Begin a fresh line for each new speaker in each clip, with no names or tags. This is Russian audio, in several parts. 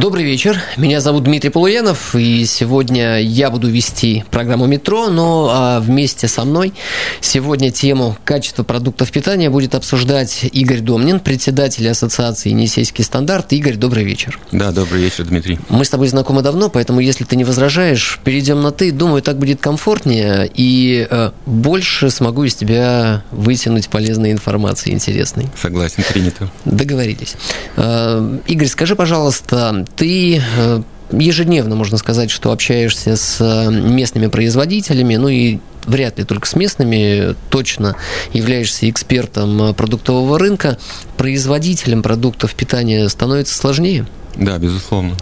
Добрый вечер. Меня зовут Дмитрий Полуянов, и сегодня я буду вести программу «Метро», но а, вместе со мной сегодня тему качества продуктов питания будет обсуждать Игорь Домнин, председатель Ассоциации «Енисейский стандарт». Игорь, добрый вечер.
Да, добрый вечер, Дмитрий.
Мы с тобой знакомы давно, поэтому, если ты не возражаешь, перейдем на «ты». Думаю, так будет комфортнее, и э, больше смогу из тебя вытянуть полезной информации интересной.
Согласен, принято.
Договорились. Э, Игорь, скажи, пожалуйста, ты э, ежедневно, можно сказать, что общаешься с э, местными производителями, ну и вряд ли только с местными, точно являешься экспертом э, продуктового рынка. Производителем продуктов питания становится сложнее?
Да, безусловно.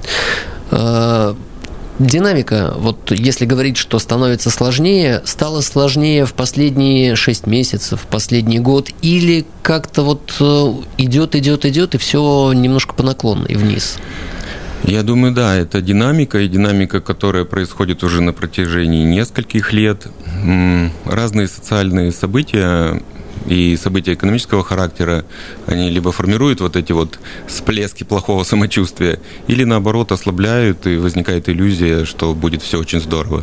Динамика, вот если говорить, что становится сложнее, стало сложнее в последние 6 месяцев, в последний год, или как-то вот идет, идет, идет, и все немножко по наклонной вниз?
Я думаю, да, это динамика, и динамика, которая происходит уже на протяжении нескольких лет. Разные социальные события и события экономического характера, они либо формируют вот эти вот всплески плохого самочувствия, или наоборот ослабляют, и возникает иллюзия, что будет все очень здорово.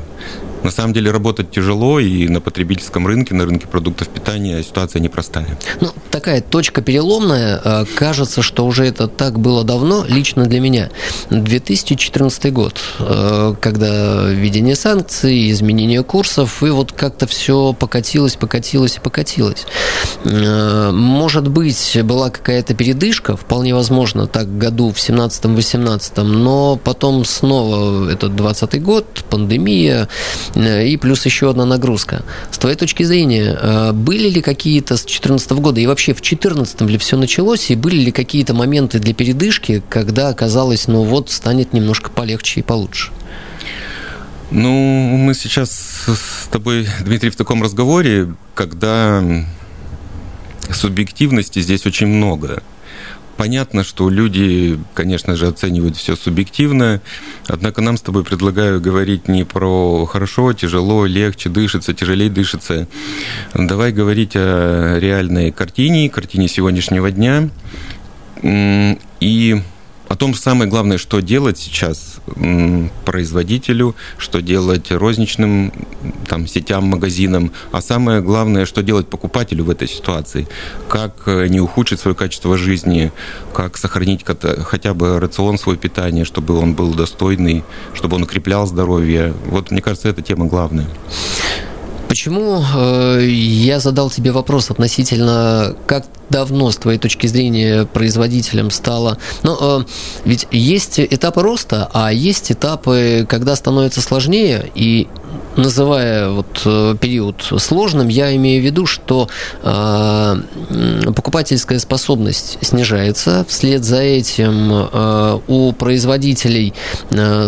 На самом деле работать тяжело, и на потребительском рынке, на рынке продуктов питания ситуация непростая.
Ну, такая точка переломная. Э, кажется, что уже это так было давно, лично для меня. 2014 год, э, когда введение санкций, изменение курсов, и вот как-то все покатилось, покатилось и покатилось. Э, может быть, была какая-то передышка, вполне возможно, так году в 17-18, но потом снова этот 20 год, пандемия, и плюс еще одна нагрузка. С твоей точки зрения, были ли какие-то с 2014 года, и вообще в 2014 ли все началось, и были ли какие-то моменты для передышки, когда оказалось, ну вот, станет немножко полегче и получше?
Ну, мы сейчас с тобой, Дмитрий, в таком разговоре, когда субъективности здесь очень много. Понятно, что люди, конечно же, оценивают все субъективно, однако нам с тобой предлагаю говорить не про хорошо, тяжело, легче дышится, тяжелее дышится. Давай говорить о реальной картине, картине сегодняшнего дня. И о том самое главное, что делать сейчас производителю, что делать розничным там, сетям, магазинам, а самое главное, что делать покупателю в этой ситуации. Как э, не ухудшить свое качество жизни, как сохранить хотя бы рацион свой питания, чтобы он был достойный, чтобы он укреплял здоровье. Вот, мне кажется, эта тема главная.
Почему э, я задал тебе вопрос относительно, как давно, с твоей точки зрения, производителем стало... Ну, э, ведь есть этапы роста, а есть этапы, когда становится сложнее, и называя вот э, период сложным, я имею в виду, что э, покупательская способность снижается, вслед за этим э, у производителей,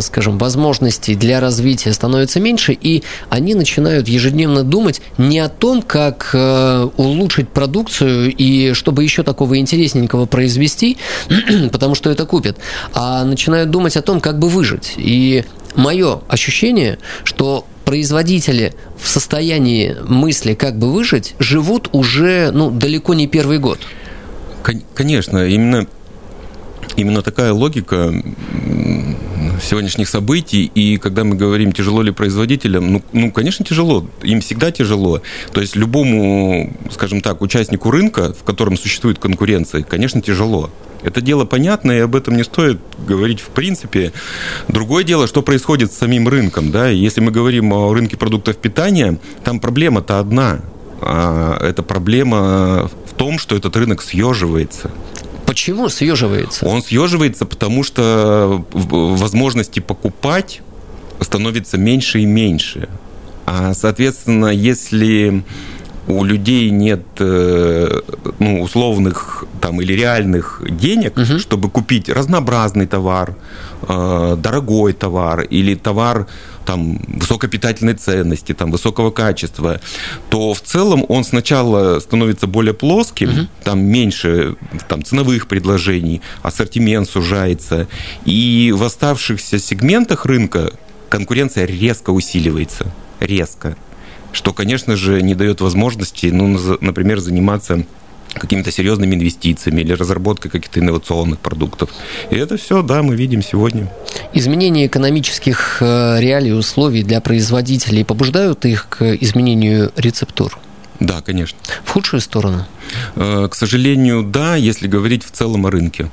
скажем, возможностей для развития становится меньше, и они начинают ежедневно думать не о том, как улучшить продукцию и чтобы еще такого интересненького произвести, потому что это купят, а начинают думать о том, как бы выжить. И мое ощущение, что производители в состоянии мысли, как бы выжить, живут уже ну, далеко не первый год.
Конечно, именно, именно такая логика сегодняшних событий, и когда мы говорим, тяжело ли производителям, ну, ну, конечно, тяжело, им всегда тяжело. То есть любому, скажем так, участнику рынка, в котором существует конкуренция, конечно, тяжело. Это дело понятное, и об этом не стоит говорить в принципе. Другое дело, что происходит с самим рынком. Да? Если мы говорим о рынке продуктов питания, там проблема-то одна. А это проблема в том, что этот рынок съеживается.
Почему съеживается?
Он съеживается, потому что возможности покупать становится меньше и меньше. А, соответственно, если у людей нет э, ну, условных там, или реальных денег, угу. чтобы купить разнообразный товар, э, дорогой товар или товар там, высокопитательной ценности, там, высокого качества, то в целом он сначала становится более плоским, угу. там меньше там, ценовых предложений, ассортимент сужается, и в оставшихся сегментах рынка конкуренция резко усиливается. Резко. Что, конечно же, не дает возможности, ну, например, заниматься какими-то серьезными инвестициями или разработкой каких-то инновационных продуктов. И это все, да, мы видим сегодня.
Изменения экономических э, реалий условий для производителей побуждают их к изменению рецептур?
Да, конечно.
В худшую сторону?
Э, к сожалению, да, если говорить в целом о рынке.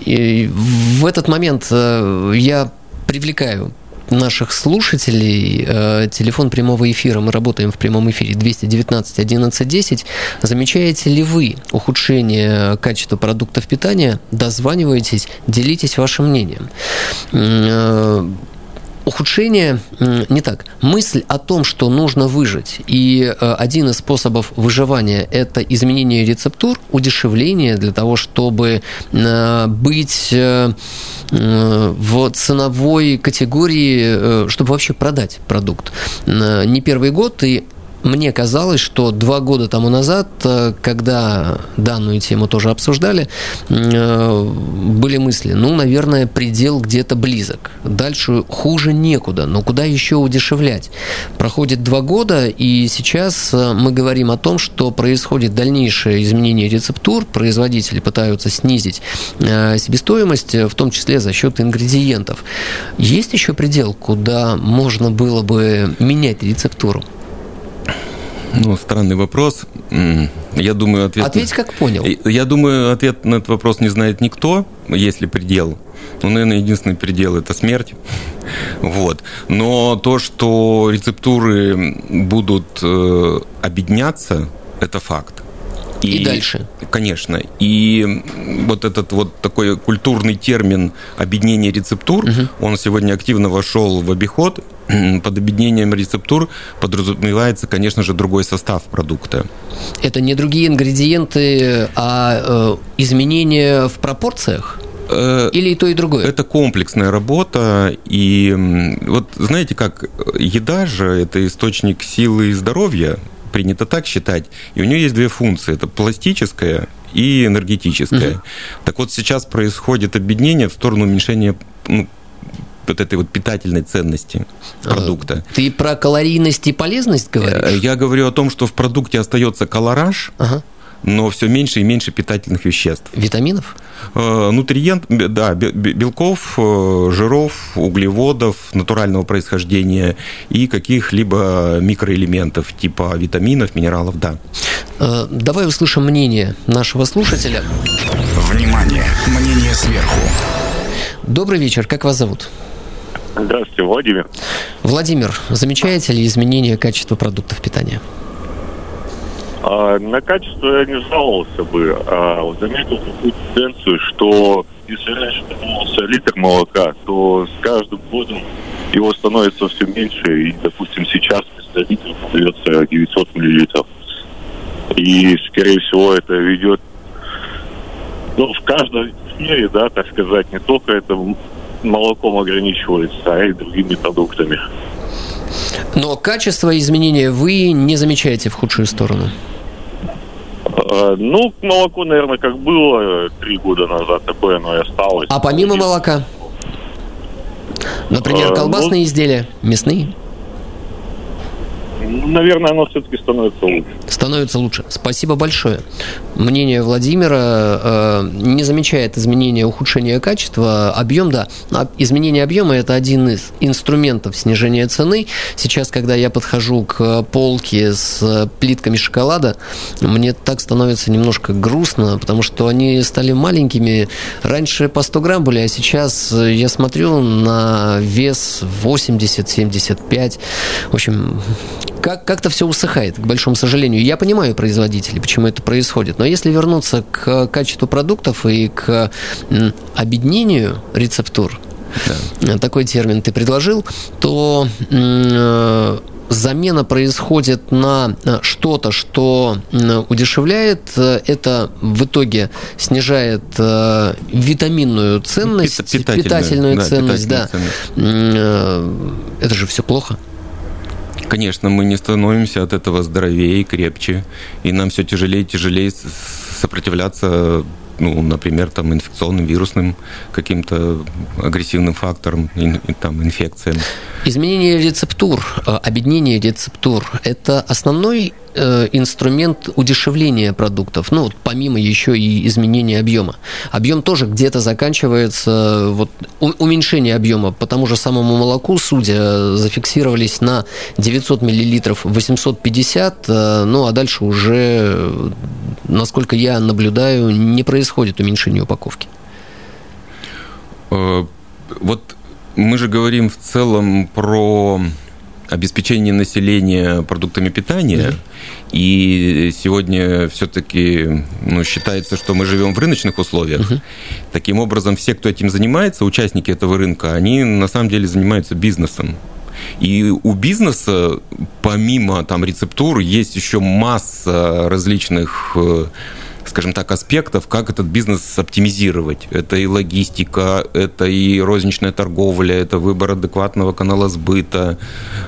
И в этот момент э, я привлекаю наших слушателей. Э, телефон прямого эфира, мы работаем в прямом эфире 219 11 10. Замечаете ли вы ухудшение качества продуктов питания? Дозванивайтесь, делитесь вашим мнением э, ухудшение не так. Мысль о том, что нужно выжить, и э, один из способов выживания – это изменение рецептур, удешевление для того, чтобы быть в ценовой категории, э, чтобы вообще продать продукт. Не первый год, и мне казалось, что два года тому назад, э, когда данную тему тоже обсуждали, э, были мысли, ну, наверное, предел где-то близок. Дальше хуже некуда, но куда еще удешевлять? Проходит два года, и сейчас э, мы говорим о том, что происходит дальнейшее изменение рецептур, производители пытаются снизить себестоимость, в том числе за счет ингредиентов. Есть еще предел, куда можно было бы менять рецептуру?
Ну, странный вопрос. Я думаю, ответ...
Ответь, как понял.
Я думаю, ответ на этот вопрос не знает никто, если предел. Ну, наверное, единственный предел – это смерть. Вот. Но то, что рецептуры будут э, объединяться, это факт.
И, и дальше.
Конечно. И вот этот вот такой культурный термин объединение рецептур, угу. он сегодня активно вошел в обиход. Под объединением рецептур подразумевается, конечно же, другой состав продукта.
Это не другие ингредиенты, а э, изменения в пропорциях? Э, Или и то, и другое?
Это комплексная работа. И вот знаете, как еда же – это источник силы и здоровья, принято так считать. И у нее есть две функции. Это пластическая и энергетическая. Угу. Так вот сейчас происходит объединение в сторону уменьшения ну, вот этой вот питательной ценности продукта.
Ты про калорийность и полезность говоришь? Э,
я говорю о том, что в продукте остается колораж, ага но все меньше и меньше питательных веществ.
Витаминов?
Э, нутриент, да, белков, э, жиров, углеводов натурального происхождения и каких-либо микроэлементов типа витаминов, минералов, да.
Э, давай услышим мнение нашего слушателя.
Внимание! Мнение сверху.
Добрый вечер, как вас зовут?
Здравствуйте, Владимир.
Владимир, замечаете ли изменение качества продуктов питания?
А, на качество я не жаловался бы. А заметил такую тенденцию, что если раньше требовался литр молока, то с каждым годом его становится все меньше. И, допустим, сейчас за литр продается 900 миллилитров. И, скорее всего, это ведет ну, в каждой сфере, да, так сказать, не только это молоком ограничивается, а и другими продуктами.
Но качество изменения вы не замечаете в худшую сторону?
Э, ну, молоко, наверное, как было три года назад, такое оно и осталось.
А помимо молока? Например, э, колбасные ну, изделия, мясные?
наверное, оно все-таки становится лучше.
Становится лучше. Спасибо большое. Мнение Владимира э, не замечает изменения ухудшения качества. Объем, да. Изменение объема – это один из инструментов снижения цены. Сейчас, когда я подхожу к полке с плитками шоколада, мне так становится немножко грустно, потому что они стали маленькими. Раньше по 100 грамм были, а сейчас я смотрю на вес 80-75. В общем, как, как-то все усыхает, к большому сожалению. Я понимаю производителей, почему это происходит. Но если вернуться к качеству продуктов и к объединению рецептур, да. такой термин ты предложил, то замена происходит на что-то, что удешевляет, это в итоге снижает витаминную ценность, питательную, питательную да, ценность, питательную да. Ценность. Это же все плохо.
Конечно, мы не становимся от этого здоровее и крепче, и нам все тяжелее и тяжелее сопротивляться ну, например, там, инфекционным, вирусным каким-то агрессивным фактором, там, инфекциям.
Изменение рецептур, э, объединение рецептур – это основной э, инструмент удешевления продуктов, ну, вот помимо еще и изменения объема. Объем тоже где-то заканчивается, вот уменьшение объема по тому же самому молоку, судя, зафиксировались на 900 миллилитров 850, э, ну, а дальше уже, насколько я наблюдаю, не происходит уменьшение упаковки.
Вот мы же говорим в целом про обеспечение населения продуктами питания. Mm-hmm. И сегодня все-таки ну, считается, что мы живем в рыночных условиях. Mm-hmm. Таким образом, все, кто этим занимается, участники этого рынка, они на самом деле занимаются бизнесом. И у бизнеса, помимо там рецептур, есть еще масса различных э, скажем так, аспектов, как этот бизнес оптимизировать. Это и логистика, это и розничная торговля, это выбор адекватного канала сбыта,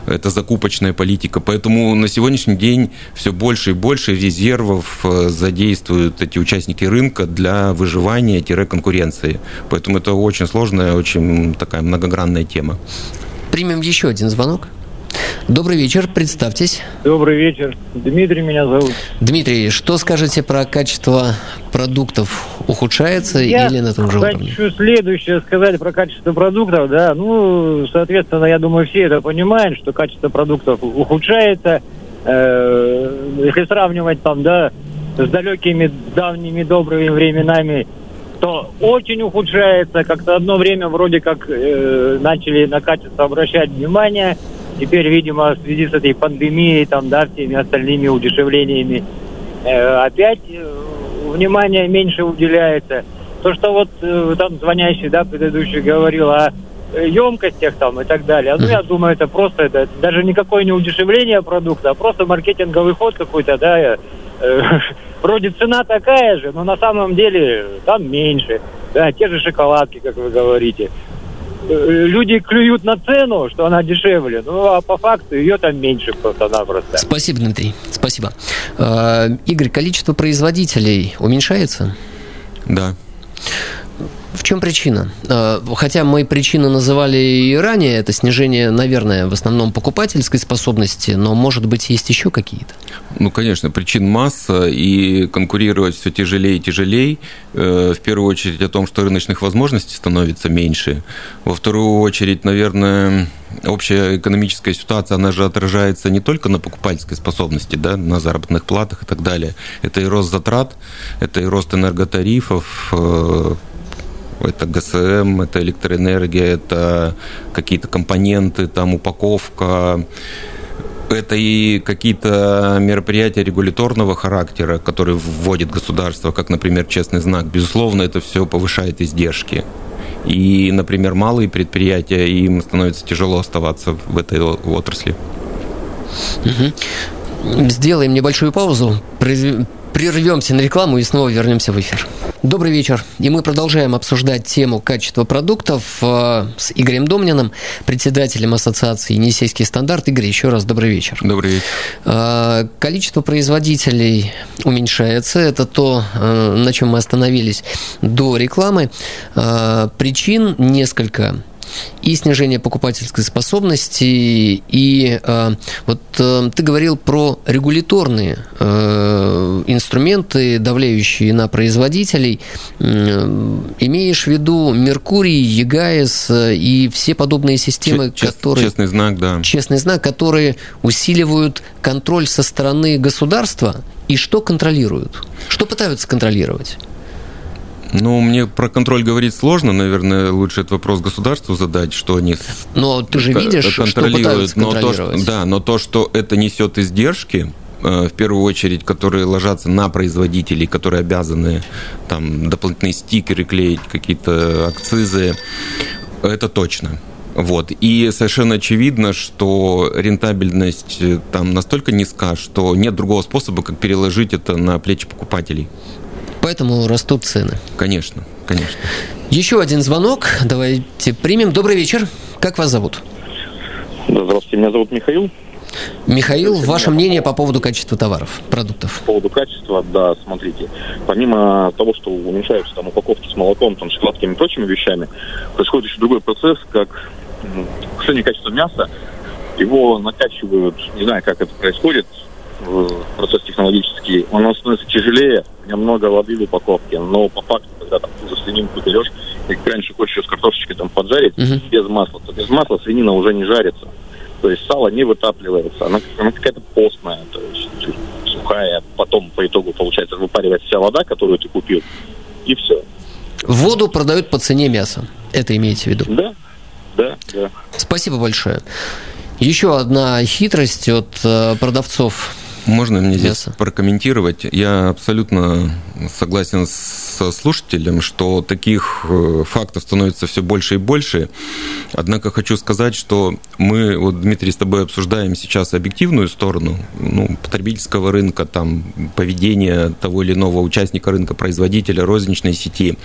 это закупочная политика. Поэтому на сегодняшний день все больше и больше резервов э, задействуют эти участники рынка для выживания-конкуренции. Поэтому это очень сложная, очень такая многогранная тема.
Примем еще один звонок. Добрый вечер, представьтесь.
Добрый вечер. Дмитрий меня зовут.
Дмитрий, что скажете про качество продуктов? Ухудшается я или на том же уровне?
хочу следующее сказать про качество продуктов. Да, ну, соответственно, я думаю, все это понимают, что качество продуктов ухудшается. Э, если сравнивать там, да, с далекими, давними, добрыми временами, то очень ухудшается. Как-то одно время вроде как э, начали на качество обращать внимание – Теперь, видимо, в связи с этой пандемией, там, да, всеми остальными удешевлениями, э, опять э, внимание меньше уделяется. То, что вот э, там звонящий, да, предыдущий говорил о емкостях там и так далее. Ну, я думаю, это просто, это даже никакое не удешевление продукта, а просто маркетинговый ход какой-то, да, э, вроде цена такая же, но на самом деле там меньше. Да, те же шоколадки, как вы говорите. Э, люди клюют на цену, что она дешевле, ну а по факту ее там меньше просто-напросто.
Спасибо, Дмитрий, спасибо. Э, Игорь, количество производителей уменьшается?
Да.
Чем причина? Э, хотя мы причины называли и ранее, это снижение, наверное, в основном покупательской способности, но, может быть, есть еще какие-то?
Ну, конечно, причин масса, и конкурировать все тяжелее и тяжелее. Э, в первую очередь о том, что рыночных возможностей становится меньше. Во вторую очередь, наверное, общая экономическая ситуация, она же отражается не только на покупательской способности, да, на заработных платах и так далее. Это и рост затрат, это и рост энерготарифов, э, это ГСМ, это электроэнергия, это какие-то компоненты, там упаковка, это и какие-то мероприятия регуляторного характера, которые вводит государство, как, например, честный знак. Безусловно, это все повышает издержки. И, например, малые предприятия, им становится тяжело оставаться в этой отрасли.
Сделаем небольшую паузу, прервемся на рекламу и снова вернемся в эфир. Добрый вечер. И мы продолжаем обсуждать тему качества продуктов э, с Игорем Домниным, председателем Ассоциации «Енисейский стандарт». Игорь, еще раз добрый вечер.
Добрый вечер.
Э, количество производителей уменьшается. Это то, э, на чем мы остановились до рекламы. Причин несколько и снижение покупательской способности. И э, вот э, ты говорил про регуляторные э, инструменты, давляющие на производителей. Э, имеешь в виду Меркурий, ЕГАЭС и все подобные системы,
Чест,
которые...
Честный знак, да.
Честный знак, которые усиливают контроль со стороны государства и что контролируют? Что пытаются контролировать?
Ну, мне про контроль говорить сложно, наверное, лучше этот вопрос государству задать, что они
Но ты же видишь, контролируют. Что но
то, да, но то, что это несет издержки, э, в первую очередь, которые ложатся на производителей, которые обязаны там дополнительные стикеры клеить, какие-то акцизы, это точно. Вот. И совершенно очевидно, что рентабельность э, там настолько низка, что нет другого способа, как переложить это на плечи покупателей.
Поэтому растут цены.
Конечно, конечно.
Еще один звонок. Давайте примем. Добрый вечер. Как вас зовут?
Да, здравствуйте, меня зовут Михаил.
Михаил, ваше мнение по поводу качества товаров, продуктов?
По поводу качества, да, смотрите. Помимо того, что уменьшаются там упаковки с молоком, там, шоколадками и прочими вещами, происходит еще другой процесс, как повышение качества мяса. Его накачивают, не знаю, как это происходит, процесс технологический, он становится тяжелее, у много воды в упаковке, но по факту, когда там ту же свининку берешь, и раньше хочешь ее с картошечкой там поджарить uh-huh. без масла, то без масла свинина уже не жарится. То есть сало не вытапливается, она, она какая-то постная, то есть сухая, потом по итогу получается выпаривается вся вода, которую ты купил, и все.
Воду продают по цене мяса. Это имеете в виду?
Да, да, да.
Спасибо большое. Еще одна хитрость от э, продавцов
можно мне здесь мясо. прокомментировать? Я абсолютно согласен со слушателем, что таких э, фактов становится все больше и больше. Однако хочу сказать, что мы, вот, Дмитрий, с тобой обсуждаем сейчас объективную сторону ну, потребительского рынка, там, поведения того или иного участника рынка, производителя, розничной сети.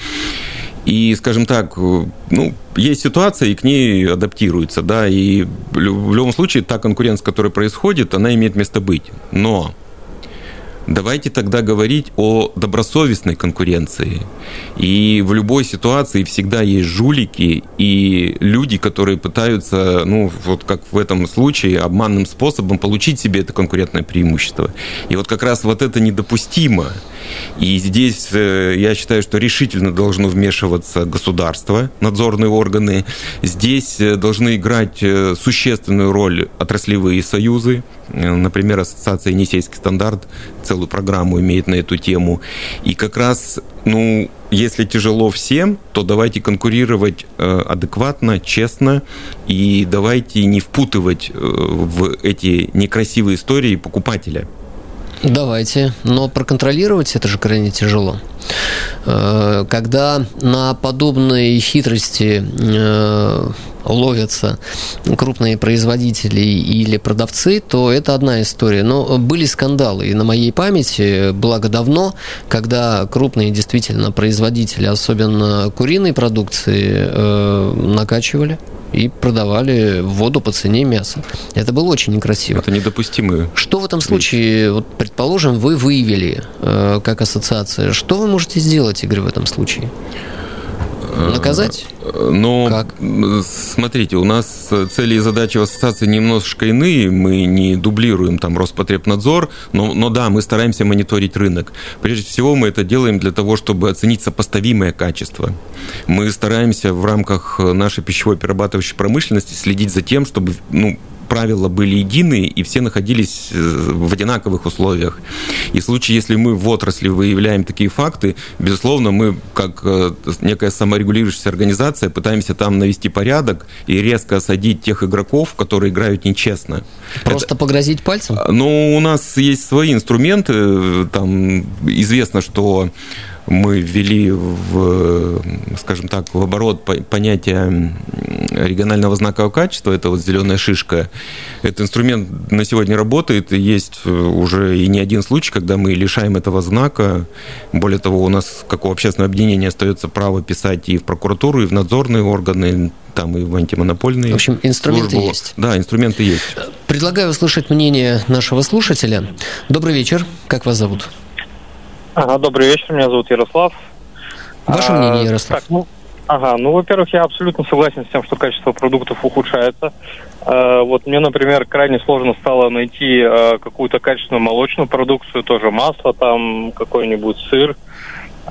И, скажем так, ну, есть ситуация, и к ней адаптируется, да, и в любом случае та конкуренция, которая происходит, она имеет место быть. Но давайте тогда говорить о добросовестной конкуренции. И в любой ситуации всегда есть жулики и люди, которые пытаются, ну, вот как в этом случае, обманным способом получить себе это конкурентное преимущество. И вот как раз вот это недопустимо. И здесь э, я считаю, что решительно должно вмешиваться государство, надзорные органы. Здесь э, должны играть э, существенную роль отраслевые союзы, например, Ассоциация «Енисейский стандарт» целую программу имеет на эту тему. И как раз, ну, если тяжело всем, то давайте конкурировать адекватно, честно, и давайте не впутывать в эти некрасивые истории покупателя.
Давайте, но проконтролировать это же крайне тяжело. Э, когда на подобные хитрости э, ловятся крупные производители или продавцы, то это одна история. Но были скандалы, и на моей памяти, благо давно, когда крупные действительно производители, особенно куриной продукции, э, накачивали и продавали воду по цене мяса. Это было очень некрасиво.
Это недопустимо.
Что в этом случае, вот, предположим, вы выявили э, как ассоциация, что вы можете сделать, Игорь, в этом случае? Наказать?
Ну, как? смотрите, у нас цели и задачи в ассоциации немножечко иные. Мы не дублируем там Роспотребнадзор, но, но да, мы стараемся мониторить рынок. Прежде всего, мы это делаем для того, чтобы оценить сопоставимое качество. Мы стараемся в рамках нашей пищевой перерабатывающей промышленности следить за тем, чтобы ну, правила были единые, и все находились э, в одинаковых условиях. И в случае, если мы в отрасли выявляем такие факты, безусловно, мы, как э, некая саморегулирующаяся организация, пытаемся там навести порядок и резко осадить тех игроков, которые играют нечестно.
Просто Это... погрозить пальцем?
Ну, у нас есть свои инструменты. Там известно, что мы ввели в, скажем так, в оборот понятие регионального знакового качества, это вот зеленая шишка. Этот инструмент на сегодня работает, и есть уже и не один случай, когда мы лишаем этого знака. Более того, у нас, как у общественного объединения, остается право писать и в прокуратуру, и в надзорные органы, там и в антимонопольные.
В общем, инструменты
службу.
есть.
Да, инструменты есть.
Предлагаю услышать мнение нашего слушателя. Добрый вечер. Как вас зовут?
Ага, добрый вечер, меня зовут Ярослав.
Ваше а, мнение, Ярослав?
Так, ну, ага, ну, во-первых, я абсолютно согласен с тем, что качество продуктов ухудшается. А, вот мне, например, крайне сложно стало найти а, какую-то качественную молочную продукцию, тоже масло там, какой-нибудь сыр.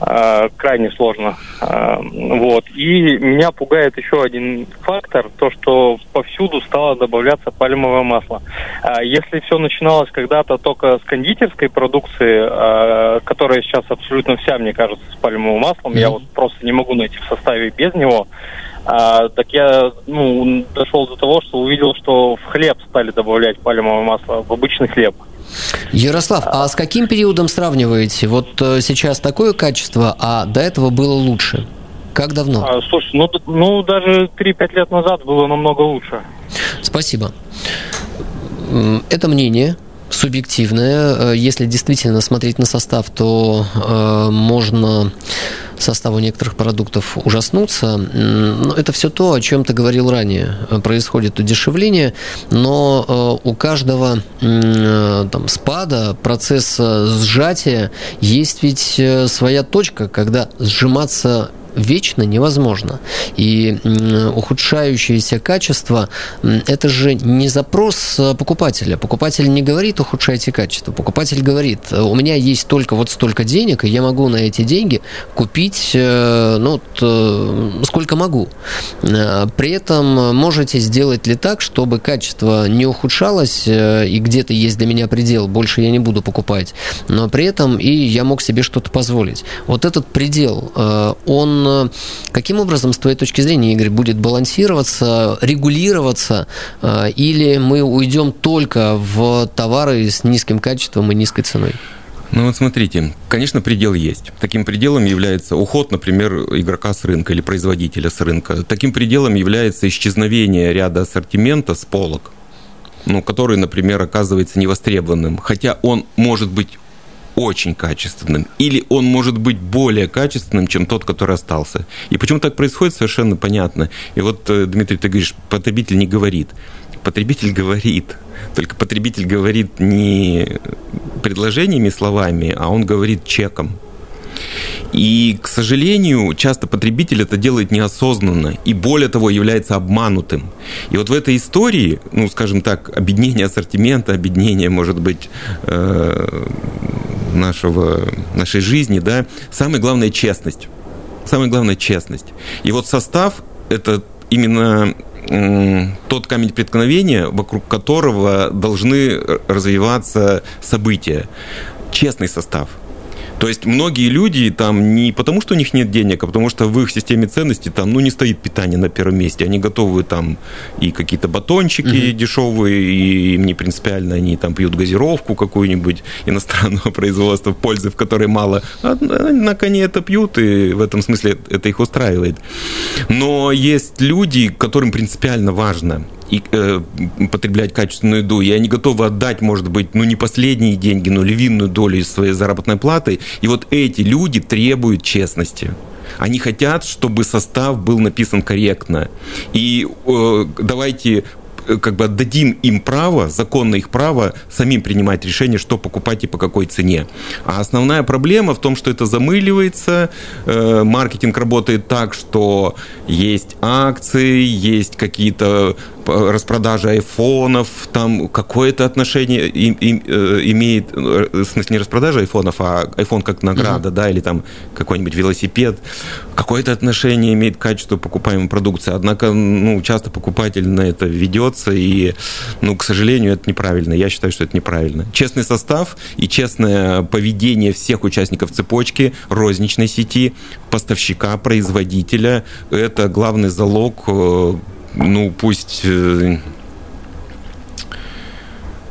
Э, крайне сложно. Э, вот. И меня пугает еще один фактор, то, что повсюду стало добавляться пальмовое масло. Э, если все начиналось когда-то только с кондитерской продукции, которая сейчас абсолютно вся, мне кажется, с пальмовым маслом, mm-hmm. я вот просто не могу найти в составе без него, а, так я ну, дошел до того, что увидел, что в хлеб стали добавлять пальмовое масло, в обычный хлеб.
Ярослав, а с каким периодом сравниваете? Вот э, сейчас такое качество, а до этого было лучше? Как давно?
А, слушай, ну, ну даже 3-5 лет назад было намного лучше.
Спасибо. Это мнение субъективное. Э, если действительно смотреть на состав, то э, можно составу некоторых продуктов ужаснуться. Но это все то, о чем ты говорил ранее. Происходит удешевление, но э, у каждого э, там, спада, процесса сжатия есть ведь своя точка, когда сжиматься вечно невозможно. И ухудшающееся качество – это же не запрос э, покупателя. Покупатель не говорит «ухудшайте качество». Покупатель говорит «у меня есть только вот столько денег, и я могу на эти деньги купить э, ну, э, сколько могу». При этом можете сделать ли так, чтобы качество не ухудшалось, и где-то есть для меня предел, больше я не буду покупать, но при этом и я мог себе что-то позволить. Вот этот предел, он Э, каким образом, с твоей точки зрения, Игорь, будет балансироваться, регулироваться, э, или мы уйдем только в товары с низким качеством и низкой ценой?
Ну вот смотрите, конечно, предел есть. Таким пределом является уход, например, игрока с рынка или производителя с рынка. Таким пределом является исчезновение ряда ассортимента с полок, ну, который, например, оказывается невостребованным. Хотя он может быть очень качественным, или он может быть более качественным, чем тот, который остался. И почему так происходит, совершенно понятно. И вот, э, Дмитрий, ты говоришь, потребитель не говорит. Потребитель говорит. Только потребитель говорит не предложениями, словами, а он говорит чеком. И, к сожалению, часто потребитель это делает неосознанно и, более того, является обманутым. И вот в этой истории, ну, скажем так, объединение ассортимента, объединение, может быть, э, нашего, нашей жизни, да, самое главное – честность. Самое главное – честность. И вот состав – это именно тот камень преткновения, вокруг которого должны развиваться события. Честный состав – то есть многие люди там не потому, что у них нет денег, а потому что в их системе ценностей там, ну, не стоит питание на первом месте. Они готовы там и какие-то батончики угу. дешевые, и им не принципиально, они там пьют газировку какую-нибудь иностранного производства, пользы в которой мало. А на коне это пьют, и в этом смысле это их устраивает. Но есть люди, которым принципиально важно и, э, потреблять качественную еду, и они готовы отдать, может быть, ну не последние деньги, но львиную долю из своей заработной платы. И вот эти люди требуют честности. Они хотят, чтобы состав был написан корректно. И э, давайте как бы отдадим им право, законное их право, самим принимать решение, что покупать и по какой цене. А основная проблема в том, что это замыливается, э, маркетинг работает так, что есть акции, есть какие-то распродажа айфонов, там какое-то отношение им, им, э, имеет, э, в смысле не распродажа айфонов, а айфон как награда, uh-huh. да, или там какой-нибудь велосипед, какое-то отношение имеет к качеству покупаемой продукции. Однако, ну, часто покупатель на это ведется, и, ну, к сожалению, это неправильно. Я считаю, что это неправильно. Честный состав и честное поведение всех участников цепочки, розничной сети, поставщика, производителя, это главный залог э, ну, пусть э,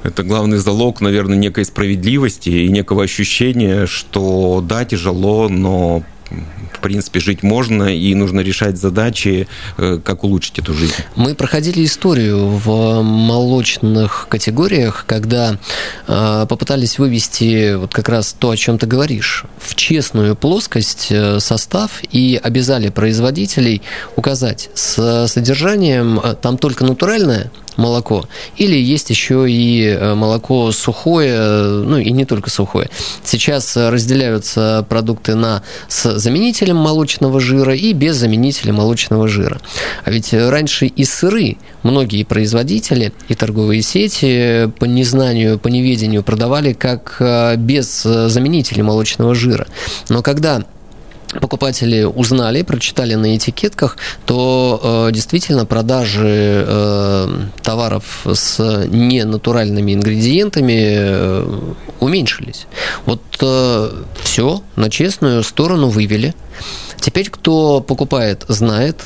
это главный залог, наверное, некой справедливости и некого ощущения, что да, тяжело, но в принципе, жить можно, и нужно решать задачи, э, как улучшить эту жизнь.
Мы проходили историю в молочных категориях, когда э, попытались вывести вот как раз то, о чем ты говоришь, в честную плоскость э, состав и обязали производителей указать с содержанием там только натуральное, молоко. Или есть еще и э, молоко сухое, ну и не только сухое. Сейчас разделяются продукты на с заменителем молочного жира и без заменителя молочного жира. А ведь раньше и сыры многие производители и торговые сети по незнанию, по неведению продавали как э, без заменителя молочного жира. Но когда покупатели узнали, прочитали на этикетках, то э, действительно продажи э, товаров с ненатуральными ингредиентами э, уменьшились. Вот э, все на честную сторону вывели. Теперь кто покупает, знает.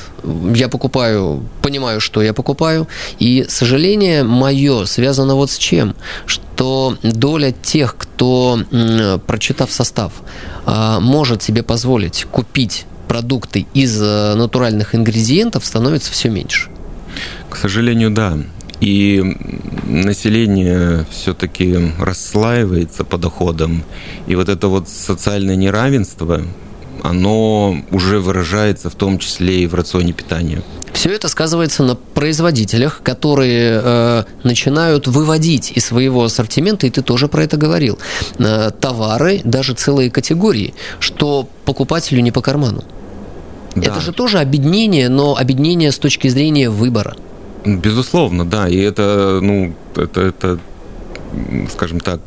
Я покупаю, понимаю, что я покупаю. И сожаление мое связано вот с чем? Что доля тех, кто, прочитав состав, а, может себе позволить купить продукты из э, натуральных ингредиентов становится все меньше.
К сожалению, да. И население все-таки расслаивается по доходам. И вот это вот социальное неравенство, оно уже выражается в том числе и в рационе питания.
Все это сказывается на производителях, которые э, начинают выводить из своего ассортимента, и ты тоже про это говорил, э, товары, даже целые категории, что покупателю не по карману. Да. Это же тоже обеднение, но обеднение с точки зрения выбора.
Безусловно, да. И это, ну, это, это скажем так,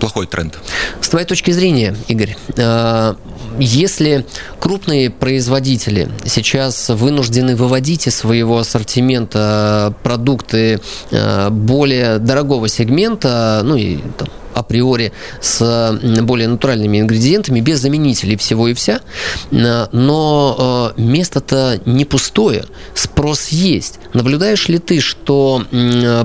плохой тренд.
С твоей точки зрения, Игорь, э, если крупные производители сейчас вынуждены выводить из своего ассортимента продукты э, более дорогого сегмента, ну и там, априори с более натуральными ингредиентами, без заменителей всего и вся. Но э, место-то не пустое, спрос есть. Наблюдаешь ли ты, что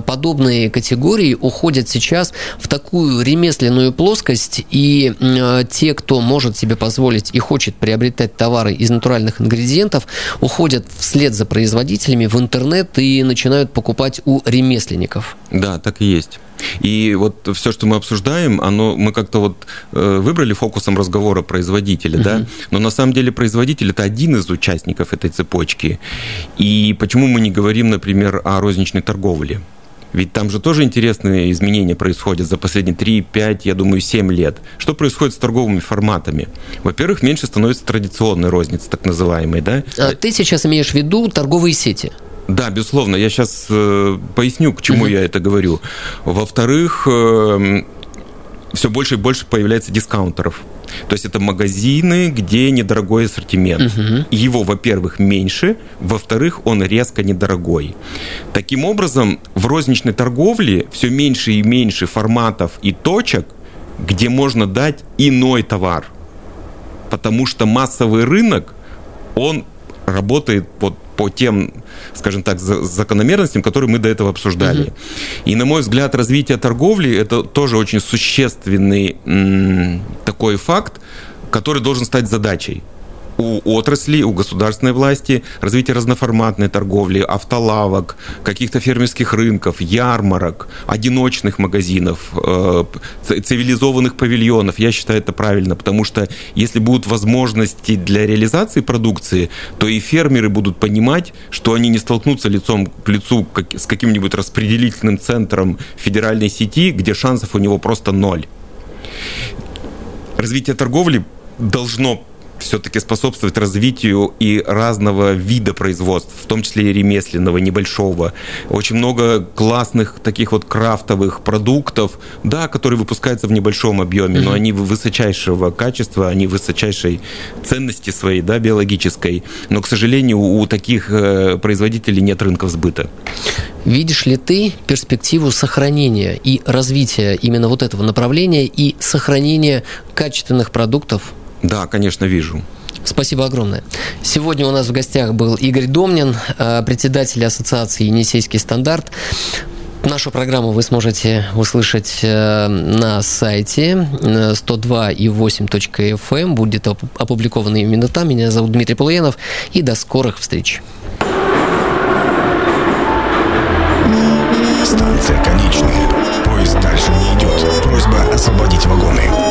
подобные категории уходят сейчас в такую ремесленную плоскость, и э, те, кто может себе позволить и хочет приобретать товары из натуральных ингредиентов, уходят вслед за производителями в интернет и начинают покупать у ремесленников?
Да, так и есть. И вот все, что мы обсуждаем, оно мы как-то вот э, выбрали фокусом разговора производителя, uh-huh. да, но на самом деле производитель это один из участников этой цепочки. И почему мы не говорим, например, о розничной торговле? Ведь там же тоже интересные изменения происходят за последние 3, 5, я думаю, 7 лет. Что происходит с торговыми форматами? Во-первых, меньше становится традиционной розницы, так называемой, да?
А ты сейчас имеешь в виду торговые сети?
Да, безусловно. Я сейчас э, поясню, к чему uh-huh. я это говорю. Во-вторых, э, все больше и больше появляется дискаунтеров. То есть это магазины, где недорогой ассортимент. Uh-huh. Его, во-первых, меньше, во-вторых, он резко недорогой. Таким образом, в розничной торговле все меньше и меньше форматов и точек, где можно дать иной товар. Потому что массовый рынок, он работает вот по тем, скажем так, закономерностям, которые мы до этого обсуждали. Угу. И, на мой взгляд, развитие торговли – это тоже очень существенный такой факт, который должен стать задачей у отрасли, у государственной власти развитие разноформатной торговли, автолавок, каких-то фермерских рынков, ярмарок, одиночных магазинов, э, цивилизованных павильонов. Я считаю это правильно, потому что если будут возможности для реализации продукции, то и фермеры будут понимать, что они не столкнутся лицом к лицу с каким-нибудь распределительным центром федеральной сети, где шансов у него просто ноль. Развитие торговли должно все-таки способствовать развитию и разного вида производств, в том числе и ремесленного, небольшого. Очень много классных таких вот крафтовых продуктов, да, которые выпускаются в небольшом объеме, но они высочайшего качества, они высочайшей ценности своей, да, биологической. Но, к сожалению, у таких э, производителей нет рынков сбыта.
Видишь ли ты перспективу сохранения и развития именно вот этого направления и сохранения качественных продуктов
да, конечно, вижу.
Спасибо огромное. Сегодня у нас в гостях был Игорь Домнин, э, председатель Ассоциации «Енисейский стандарт». Нашу программу вы сможете услышать э, на сайте э, 102.8.fm. Эм. Будет опубликована именно там. Меня зовут Дмитрий Полуянов. И до скорых встреч.
Станция конечная. Поезд дальше не идет. Просьба освободить вагоны.